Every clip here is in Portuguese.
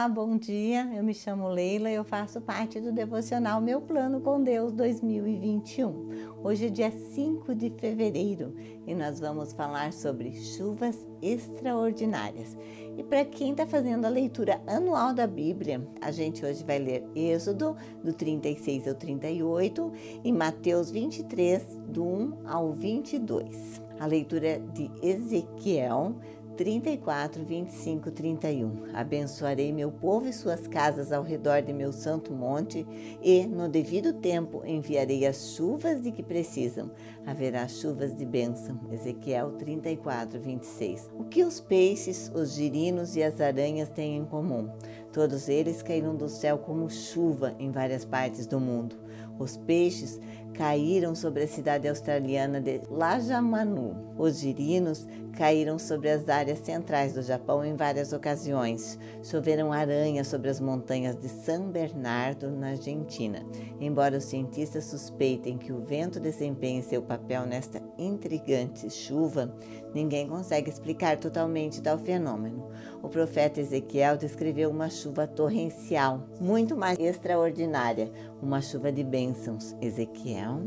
Olá, bom dia. Eu me chamo Leila e eu faço parte do devocional Meu Plano com Deus 2021. Hoje é dia 5 de fevereiro e nós vamos falar sobre chuvas extraordinárias. E para quem está fazendo a leitura anual da Bíblia, a gente hoje vai ler Êxodo, do 36 ao 38, e Mateus 23, do 1 ao 22. A leitura de Ezequiel 34, 25, 31. Abençoarei meu povo e suas casas ao redor de meu santo monte, e, no devido tempo, enviarei as chuvas de que precisam. Haverá chuvas de bênção. Ezequiel 34, 26. O que os peixes, os girinos e as aranhas têm em comum? Todos eles caíram do céu como chuva em várias partes do mundo. Os peixes caíram sobre a cidade australiana de Lajamanu. Os girinos caíram sobre as áreas centrais do Japão em várias ocasiões. Choveram aranhas sobre as montanhas de San Bernardo, na Argentina. Embora os cientistas suspeitem que o vento desempenhe seu papel nesta intrigante chuva, ninguém consegue explicar totalmente tal fenômeno. O profeta Ezequiel descreveu uma chuva torrencial, muito mais extraordinária, uma chuva de bênçãos. Ezequiel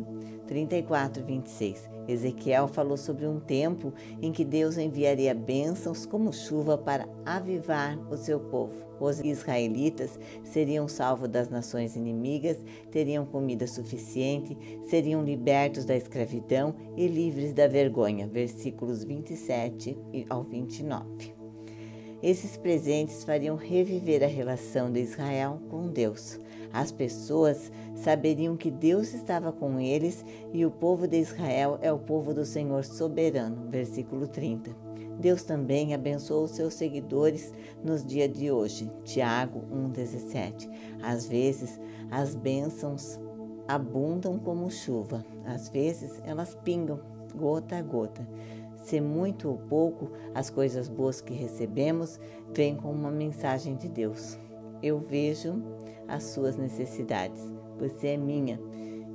34, 26. Ezequiel falou sobre um tempo em que Deus enviaria bênçãos como chuva para avivar o seu povo. Os israelitas seriam salvos das nações inimigas, teriam comida suficiente, seriam libertos da escravidão e livres da vergonha. Versículos 27 ao 29. Esses presentes fariam reviver a relação de Israel com Deus. As pessoas saberiam que Deus estava com eles e o povo de Israel é o povo do Senhor soberano. Versículo 30. Deus também abençoou seus seguidores nos dias de hoje. Tiago 1,17. Às vezes, as bênçãos abundam como chuva, às vezes, elas pingam gota a gota. Se muito ou pouco, as coisas boas que recebemos vêm com uma mensagem de Deus. Eu vejo as suas necessidades. Você é minha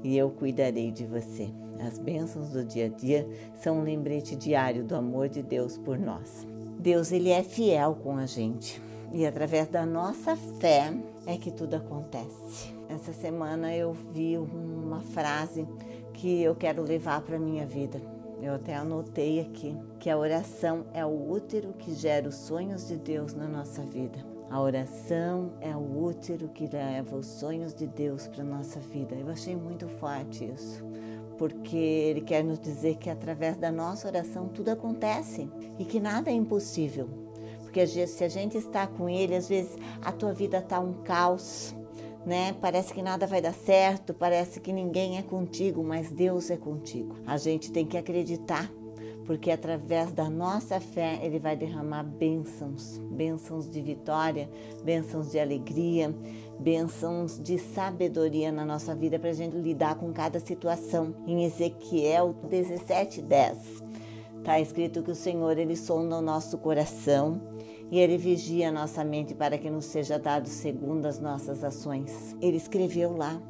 e eu cuidarei de você. As bênçãos do dia a dia são um lembrete diário do amor de Deus por nós. Deus ele é fiel com a gente e através da nossa fé é que tudo acontece. Essa semana eu vi uma frase que eu quero levar para minha vida eu até anotei aqui que a oração é o útero que gera os sonhos de Deus na nossa vida. A oração é o útero que leva os sonhos de Deus para nossa vida. Eu achei muito forte isso, porque ele quer nos dizer que através da nossa oração tudo acontece e que nada é impossível. Porque se a gente está com ele, às vezes a tua vida está um caos, né? Parece que nada vai dar certo, parece que ninguém é contigo, mas Deus é contigo. A gente tem que acreditar, porque através da nossa fé ele vai derramar bênçãos, bênçãos de vitória, bênçãos de alegria, bênçãos de sabedoria na nossa vida para a gente lidar com cada situação. Em Ezequiel 17:10 está escrito que o Senhor ele sonda o nosso coração e Ele vigia nossa mente para que nos seja dado segundo as nossas ações. Ele escreveu lá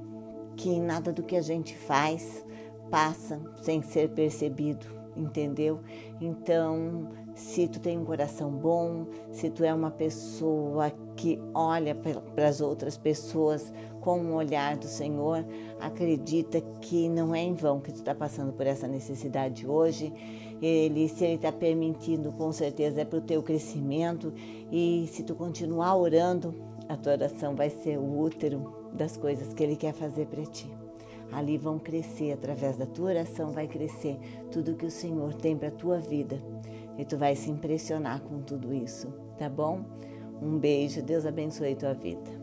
que nada do que a gente faz passa sem ser percebido, entendeu? Então, se tu tem um coração bom, se tu é uma pessoa que olha para as outras pessoas com o olhar do Senhor, acredita que não é em vão que tu está passando por essa necessidade hoje. Ele, se Ele está permitindo, com certeza é para o teu crescimento. E se tu continuar orando, a tua oração vai ser o útero das coisas que Ele quer fazer para ti. Ali vão crescer, através da tua oração vai crescer tudo que o Senhor tem para tua vida. E tu vai se impressionar com tudo isso, tá bom? Um beijo, Deus abençoe tua vida.